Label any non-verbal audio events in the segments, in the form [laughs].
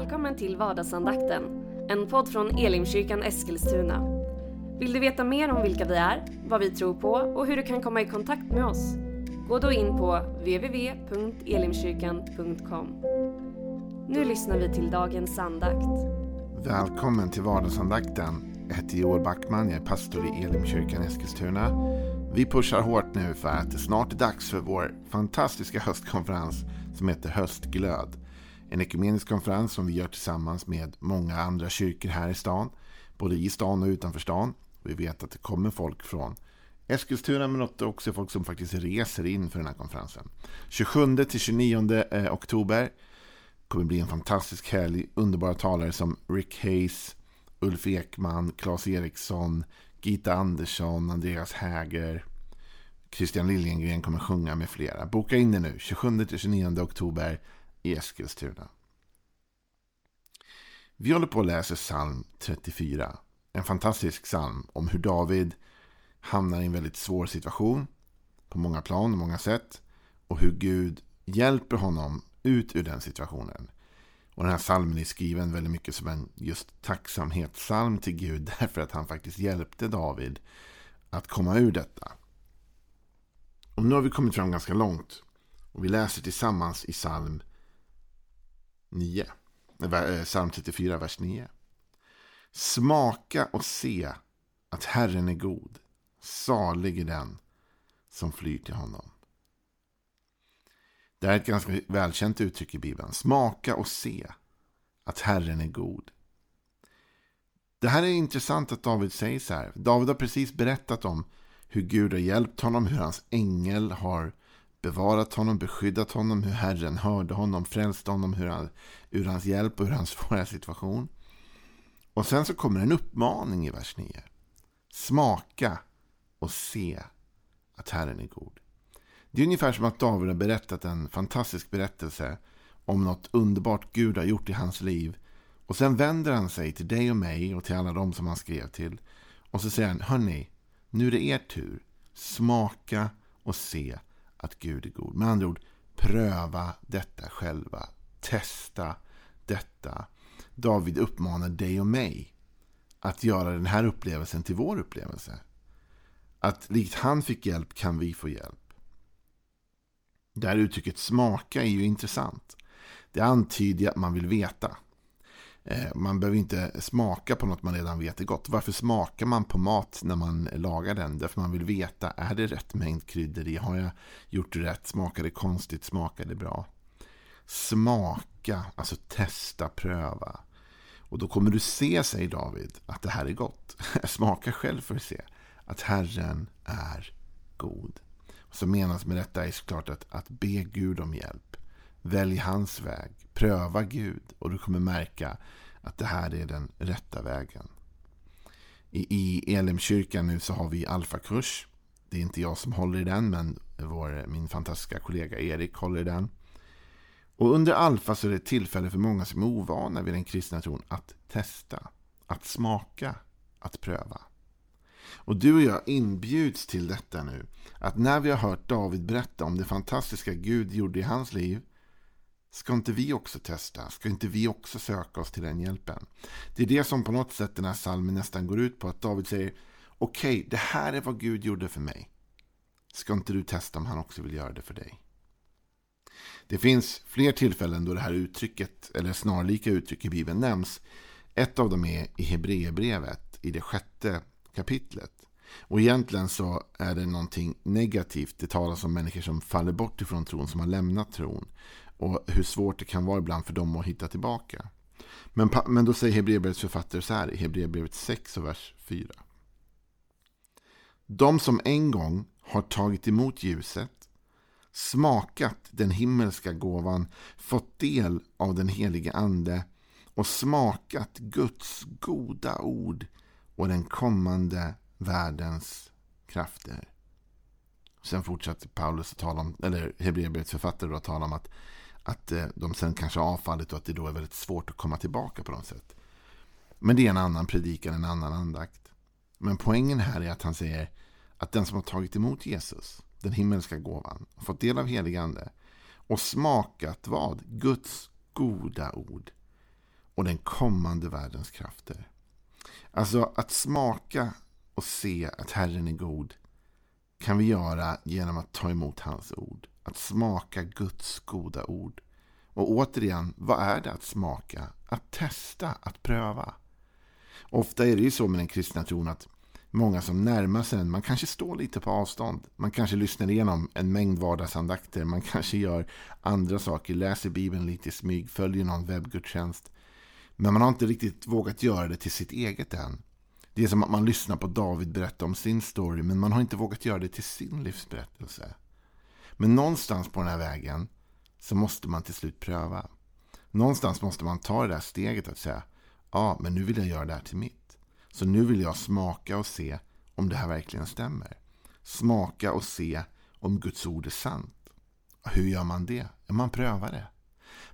Välkommen till vardagsandakten, en podd från Elimkyrkan Eskilstuna. Vill du veta mer om vilka vi är, vad vi tror på och hur du kan komma i kontakt med oss? Gå då in på www.elimkyrkan.com. Nu lyssnar vi till dagens andakt. Välkommen till vardagsandakten. Jag heter Joel Backman, jag är pastor i Elimkyrkan Eskilstuna. Vi pushar hårt nu för att det snart är dags för vår fantastiska höstkonferens som heter Höstglöd. En ekumenisk konferens som vi gör tillsammans med många andra kyrkor här i stan. Både i stan och utanför stan. Vi vet att det kommer folk från Eskilstuna men också folk som faktiskt reser in för den här konferensen. 27 till 29 eh, oktober kommer bli en fantastisk helg. Underbara talare som Rick Hayes, Ulf Ekman, Claes Eriksson, Gita Andersson, Andreas Häger, Christian Liljengren kommer sjunga med flera. Boka in det nu, 27 till 29 oktober Eskilstuna. Vi håller på att läsa psalm 34. En fantastisk psalm om hur David hamnar i en väldigt svår situation på många plan och många sätt. Och hur Gud hjälper honom ut ur den situationen. Och den här psalmen är skriven väldigt mycket som en just tacksamhetssalm till Gud. [laughs] Därför att han faktiskt hjälpte David att komma ur detta. Och nu har vi kommit fram ganska långt. Och vi läser tillsammans i psalm 9. Eh, Psalm 34, vers 9. Smaka och se att Herren är god. Salig är den som flyr till honom. Det är ett ganska välkänt uttryck i Bibeln. Smaka och se att Herren är god. Det här är intressant att David säger så här. David har precis berättat om hur Gud har hjälpt honom, hur hans ängel har bevarat honom, beskyddat honom, hur Herren hörde honom, frälst honom hur han, ur hans hjälp och ur hans [laughs] svåra situation. Och sen så kommer en uppmaning i vers 9. Smaka och se att Herren är god. Det är ungefär som att David har berättat en fantastisk berättelse om något underbart Gud har gjort i hans liv. Och sen vänder han sig till dig och mig och till alla de som han skrev till. Och så säger han, hörni, nu är det er tur. Smaka och se att Gud är god. Med andra ord, pröva detta själva. Testa detta. David uppmanar dig och mig att göra den här upplevelsen till vår upplevelse. Att likt han fick hjälp kan vi få hjälp. Det här uttrycket smaka är ju intressant. Det antyder att man vill veta. Eh, man behöver inte smaka på något man redan vet är gott. Varför smakar man på mat när man lagar den? Därför man vill veta, är det rätt mängd kryddor i? Har jag gjort rätt? Smakar det konstigt? Smakar det bra? Smaka, alltså testa, pröva. Och då kommer du se, säger David, att det här är gott. [laughs] Smaka själv för att se att Herren är god. Och så menas med detta är såklart att, att be Gud om hjälp. Välj hans väg. Pröva Gud och du kommer märka att det här är den rätta vägen. I, Elimkyrkan nu så har vi alfakurs. Det är inte jag som håller i den men vår, min fantastiska kollega Erik håller i den. Och under alfa så är det ett tillfälle för många som är ovana vid den kristna tron att testa, att smaka, att pröva. Och du och jag inbjuds till detta nu. Att när vi har hört David berätta om det fantastiska Gud gjorde i hans liv Ska inte vi också testa? Ska inte vi också söka oss till den hjälpen? Det är det som på något sätt den här salmen nästan går ut på. Att David säger Okej, okay, det här är vad Gud gjorde för mig. Ska inte du testa om han också vill göra det för dig? Det finns fler tillfällen då det här uttrycket, eller snarlika uttryck i Bibeln nämns. Ett av dem är i Hebreerbrevet, i det sjätte kapitlet. Och egentligen så är det någonting negativt. Det talas om människor som faller bort ifrån tron, som har lämnat tron. Och hur svårt det kan vara ibland för dem att hitta tillbaka. Men, men då säger Hebreerbrevets författare så här i Hebreerbrevet 6 och vers 4. De som en gång har tagit emot ljuset, smakat den himmelska gåvan, fått del av den helige ande och smakat Guds goda ord och den kommande världens krafter. Sen fortsätter Paulus att tala om, eller Hebreerbrevets författare att tala om att, att eh, de sen kanske har avfallit och att det då är väldigt svårt att komma tillbaka på något sätt. Men det är en annan predikan, en annan andakt. Men poängen här är att han säger att den som har tagit emot Jesus, den himmelska gåvan, och fått del av heligande och smakat vad? Guds goda ord och den kommande världens krafter. Alltså att smaka och se att Herren är god kan vi göra genom att ta emot hans ord. Att smaka Guds goda ord. Och återigen, vad är det att smaka? Att testa, att pröva. Ofta är det ju så med den kristna tron att många som närmar sig en, man kanske står lite på avstånd. Man kanske lyssnar igenom en mängd vardagsandakter. Man kanske gör andra saker, läser Bibeln lite i smyg, följer någon webbgudstjänst. Men man har inte riktigt vågat göra det till sitt eget än. Det är som att man lyssnar på David berätta om sin story, men man har inte vågat göra det till sin livsberättelse. Men någonstans på den här vägen så måste man till slut pröva. Någonstans måste man ta det där steget att säga, ja, men nu vill jag göra det här till mitt. Så nu vill jag smaka och se om det här verkligen stämmer. Smaka och se om Guds ord är sant. Hur gör man det? Man prövar det.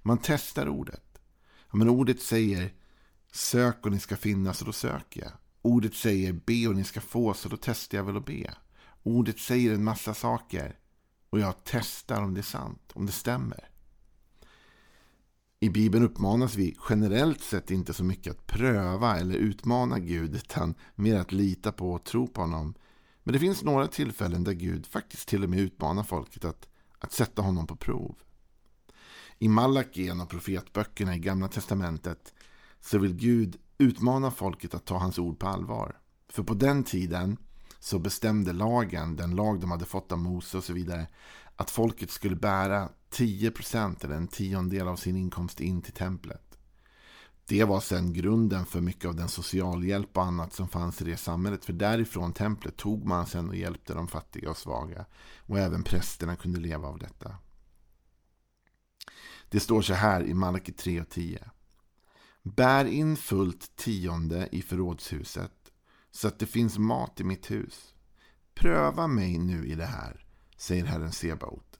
Man testar ordet. men ordet säger sök och ni ska finna så då söker jag. Ordet säger be och ni ska få så då testar jag väl att be. Ordet säger en massa saker och jag testar om det är sant, om det stämmer. I Bibeln uppmanas vi generellt sett inte så mycket att pröva eller utmana Gud utan mer att lita på och tro på honom. Men det finns några tillfällen där Gud faktiskt till och med utmanar folket att, att sätta honom på prov. I Malaki, en av profetböckerna i Gamla Testamentet, så vill Gud utmana folket att ta hans ord på allvar. För på den tiden så bestämde lagen, den lag de hade fått av Mose och så vidare, att folket skulle bära 10% eller en tiondel av sin inkomst in till templet. Det var sedan grunden för mycket av den socialhjälp och annat som fanns i det samhället. För därifrån templet tog man sedan och hjälpte de fattiga och svaga. Och även prästerna kunde leva av detta. Det står så här i Malaki 3 och 10. Bär in fullt tionde i förrådshuset så att det finns mat i mitt hus. Pröva mig nu i det här, säger Herren Sebaot,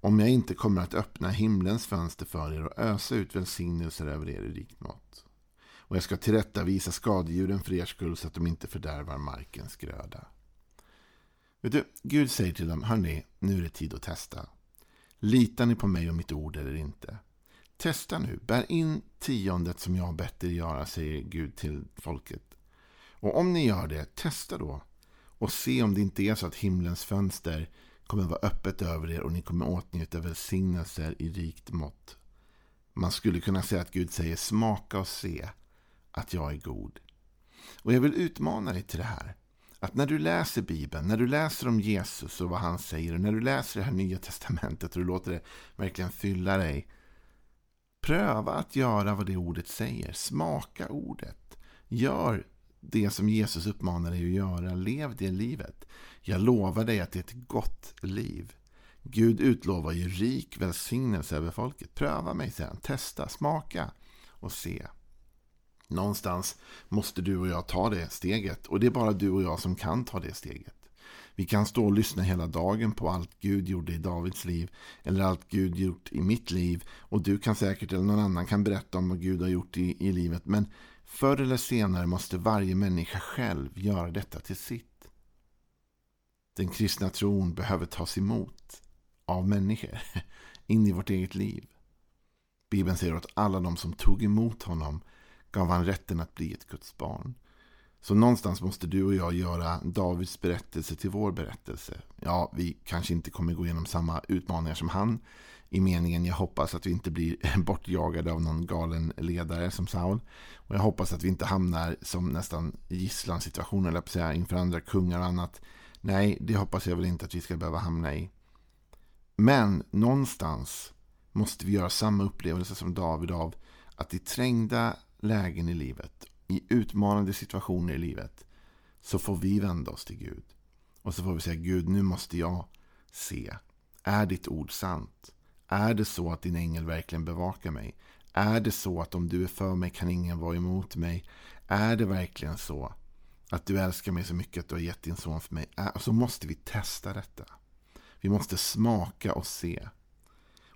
om jag inte kommer att öppna himlens fönster för er och ösa ut välsignelser över er i rikt mått. Och jag ska tillrättavisa skadedjuren för er skull så att de inte fördärvar markens gröda. Vet du, Gud säger till dem, hörni, nu är det tid att testa. Litar ni på mig och mitt ord eller inte? Testa nu, bär in tiondet som jag har bett er göra, säger Gud till folket. Och om ni gör det, testa då. Och se om det inte är så att himlens fönster kommer vara öppet över er och ni kommer åtnjuta välsignelser i rikt mått. Man skulle kunna säga att Gud säger smaka och se att jag är god. Och jag vill utmana dig till det här. Att när du läser Bibeln, när du läser om Jesus och vad han säger, och när du läser det här nya testamentet och du låter det verkligen fylla dig. Pröva att göra vad det ordet säger. Smaka ordet. Gör det som Jesus uppmanar dig att göra. Lev det livet. Jag lovar dig att det är ett gott liv. Gud utlovar ju rik välsignelse över folket. Pröva mig sen. Testa, smaka och se. Någonstans måste du och jag ta det steget. Och det är bara du och jag som kan ta det steget. Vi kan stå och lyssna hela dagen på allt Gud gjorde i Davids liv. Eller allt Gud gjort i mitt liv. Och du kan säkert, eller någon annan kan berätta om vad Gud har gjort i, i livet. Men Förr eller senare måste varje människa själv göra detta till sitt. Den kristna tron behöver tas emot av människor [laughs] in i vårt eget liv. Bibeln säger att alla de som tog emot honom gav han rätten att bli ett Guds barn. Så någonstans måste du och jag göra Davids berättelse till vår berättelse. Ja, vi kanske inte kommer gå igenom samma utmaningar som han. I meningen jag hoppas att vi inte blir [laughs] bortjagade av någon galen ledare som Saul. Och jag hoppas att vi inte hamnar som nästan gisslansituation eller på säga, inför andra kungar och annat. Nej, det hoppas jag väl inte att vi ska behöva hamna i. Men någonstans måste vi göra samma upplevelse som David av att i trängda lägen i livet, i utmanande situationer i livet, så får vi vända oss till Gud. Och så får vi säga Gud, nu måste jag se. Är ditt ord sant? Är det så att din ängel verkligen bevakar mig? Är det så att om du är för mig kan ingen vara emot mig? Är det verkligen så att du älskar mig så mycket att du har gett din son för mig? Så måste vi testa detta. Vi måste smaka och se.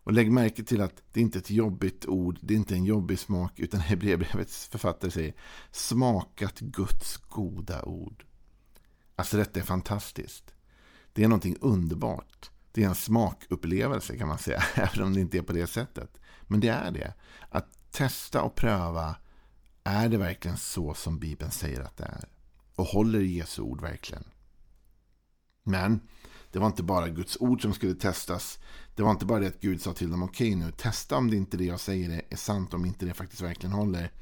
Och lägg märke till att det inte är ett jobbigt ord, det är inte en jobbig smak, utan [laughs] Hebreerbrevets författare säger smakat Guds goda ord. Alltså detta är fantastiskt. Det är någonting underbart. Det är en smakupplevelse kan man säga, [laughs] även om det inte är på det sättet. Men det är det. Att testa och pröva Är det verkligen så som Bibeln säger att det är? Och håller Jesu ord verkligen? Men det var inte bara Guds ord som skulle testas. Det var inte bara det att Gud sa till dem, okej nu, testa om det inte det jag säger är sant, om inte det faktiskt verkligen håller.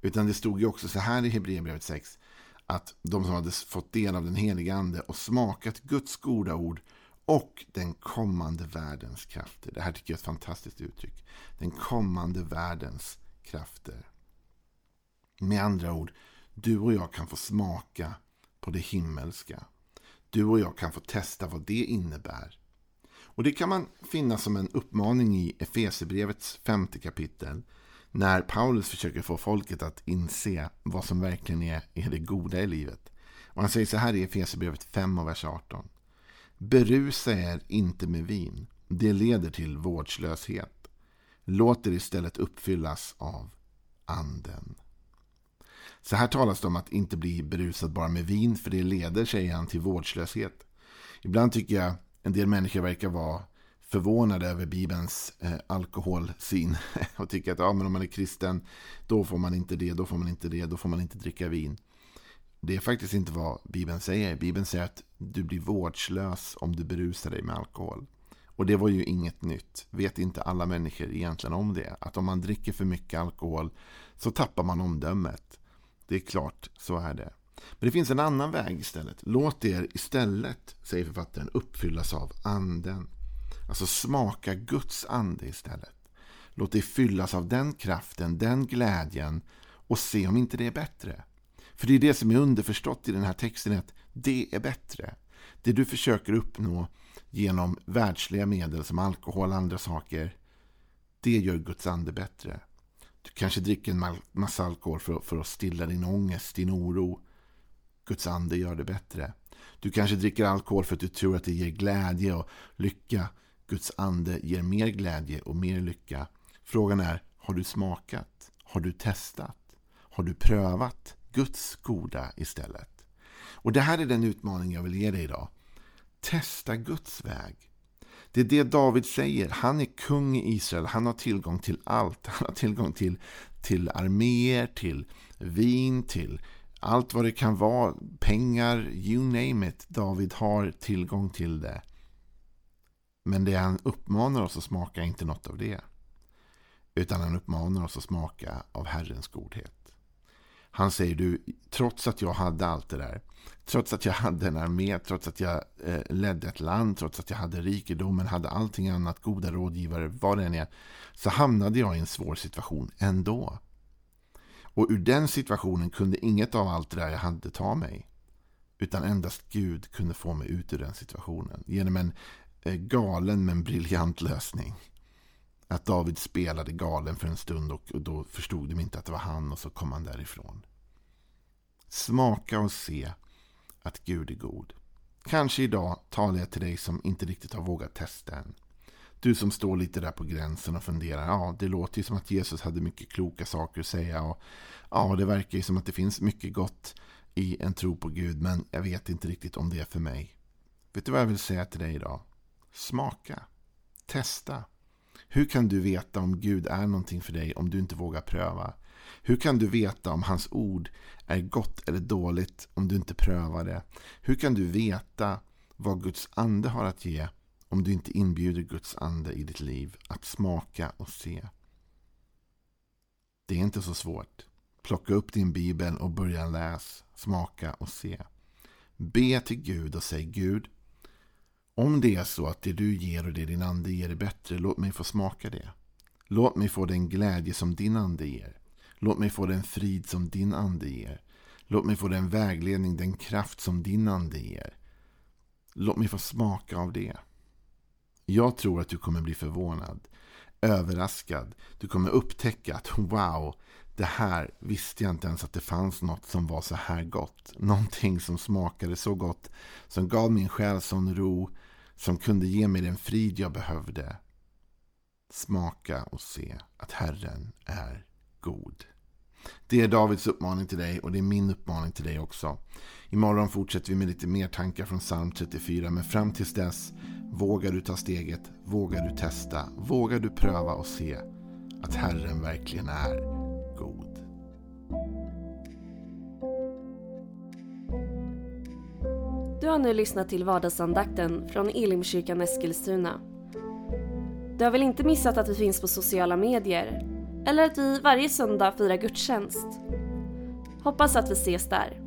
Utan det stod ju också så här i Hebreerbrevet 6, att de som hade fått del av den heliga ande och smakat Guds goda ord och den kommande världens krafter. Det här tycker jag är ett fantastiskt uttryck. Den kommande världens krafter. Med andra ord, du och jag kan få smaka på det himmelska. Du och jag kan få testa vad det innebär. Och Det kan man finna som en uppmaning i Efesebrevets femte kapitel. När Paulus försöker få folket att inse vad som verkligen är, är det goda i livet. Och Han säger så här i Efesierbrevet 5 och vers 18. Berusa er inte med vin. Det leder till vårdslöshet. Låt er istället uppfyllas av anden. Så här talas det om att inte bli berusad bara med vin, för det leder, säger han, till vårdslöshet. Ibland tycker jag en del människor verkar vara förvånade över Bibelns eh, alkoholsyn [laughs] och tycker att ja, men om man är kristen då får man inte det, då får man inte det, då får man inte dricka vin. Det är faktiskt inte vad Bibeln säger. Bibeln säger att du blir vårdslös om du berusar dig med alkohol. Och det var ju inget nytt. Vet inte alla människor egentligen om det? Att om man dricker för mycket alkohol så tappar man omdömet. Det är klart, så är det. Men det finns en annan väg istället. Låt er istället, säger författaren, uppfyllas av anden. Alltså smaka Guds ande istället. Låt dig fyllas av den kraften, den glädjen och se om inte det är bättre. För det är det som är underförstått i den här texten, att det är bättre. Det du försöker uppnå genom världsliga medel som alkohol och andra saker, det gör Guds ande bättre. Du kanske dricker en massa alkohol för, för att stilla din ångest, din oro. Guds ande gör det bättre. Du kanske dricker alkohol för att du tror att det ger glädje och lycka. Guds ande ger mer glädje och mer lycka. Frågan är, har du smakat? Har du testat? Har du prövat Guds goda istället? Och det här är den utmaning jag vill ge dig idag. Testa Guds väg. Det är det David säger. Han är kung i Israel. Han har tillgång till allt. Han har tillgång till, till arméer, till vin, till allt vad det kan vara. Pengar, you name it. David har tillgång till det. Men det han uppmanar oss att smaka är inte något av det. Utan han uppmanar oss att smaka av Herrens godhet. Han säger du, trots att jag hade allt det där, trots att jag hade en armé, trots att jag eh, ledde ett land, trots att jag hade rikedomen, hade allting annat, goda rådgivare, vad det än är, så hamnade jag i en svår situation ändå. Och ur den situationen kunde inget av allt det där jag hade ta mig. Utan endast Gud kunde få mig ut ur den situationen. Genom en eh, galen men briljant lösning. Att David spelade galen för en stund och, då förstod de inte att det var han och så kom han därifrån. Smaka och se att Gud är god. Kanske idag talar jag till dig som inte riktigt har vågat testa än. Du som står lite där på gränsen och funderar. Ja, det låter ju som att Jesus hade mycket kloka saker att säga. Och, ja, det verkar ju som att det finns mycket gott i en tro på Gud. Men jag vet inte riktigt om det är för mig. Vet du vad jag vill säga till dig idag? Smaka. Testa. Hur kan du veta om Gud är någonting för dig om du inte vågar pröva? Hur kan du veta om hans ord är gott eller dåligt om du inte prövar det? Hur kan du veta vad Guds ande har att ge om du inte inbjuder Guds ande i ditt liv att smaka och se? Det är inte så svårt. Plocka upp din bibel och börja läsa, smaka och se. Be till Gud och säg Gud, om det är så att det du ger och det din ande ger är bättre, låt mig få smaka det. Låt mig få den glädje som din ande ger. Låt mig få den frid som din ande ger. Låt mig få den vägledning, den kraft som din ande ger. Låt mig få smaka av det. Jag tror att du kommer bli förvånad, överraskad. Du kommer upptäcka att wow, det här visste jag inte ens att det fanns något som var så här gott. Någonting som smakade så gott, som gav min själ sån ro, som kunde ge mig den frid jag behövde. Smaka och se att Herren är god. Det är Davids uppmaning till dig och det är min uppmaning till dig också. Imorgon fortsätter vi med lite mer tankar från psalm 34. Men fram tills dess, vågar du ta steget, vågar du testa, vågar du pröva och se att Herren verkligen är god. Du har nu lyssnat till vardagsandakten från Elimkyrkan Eskilstuna. Du har väl inte missat att vi finns på sociala medier? Eller att vi varje söndag firar gudstjänst? Hoppas att vi ses där.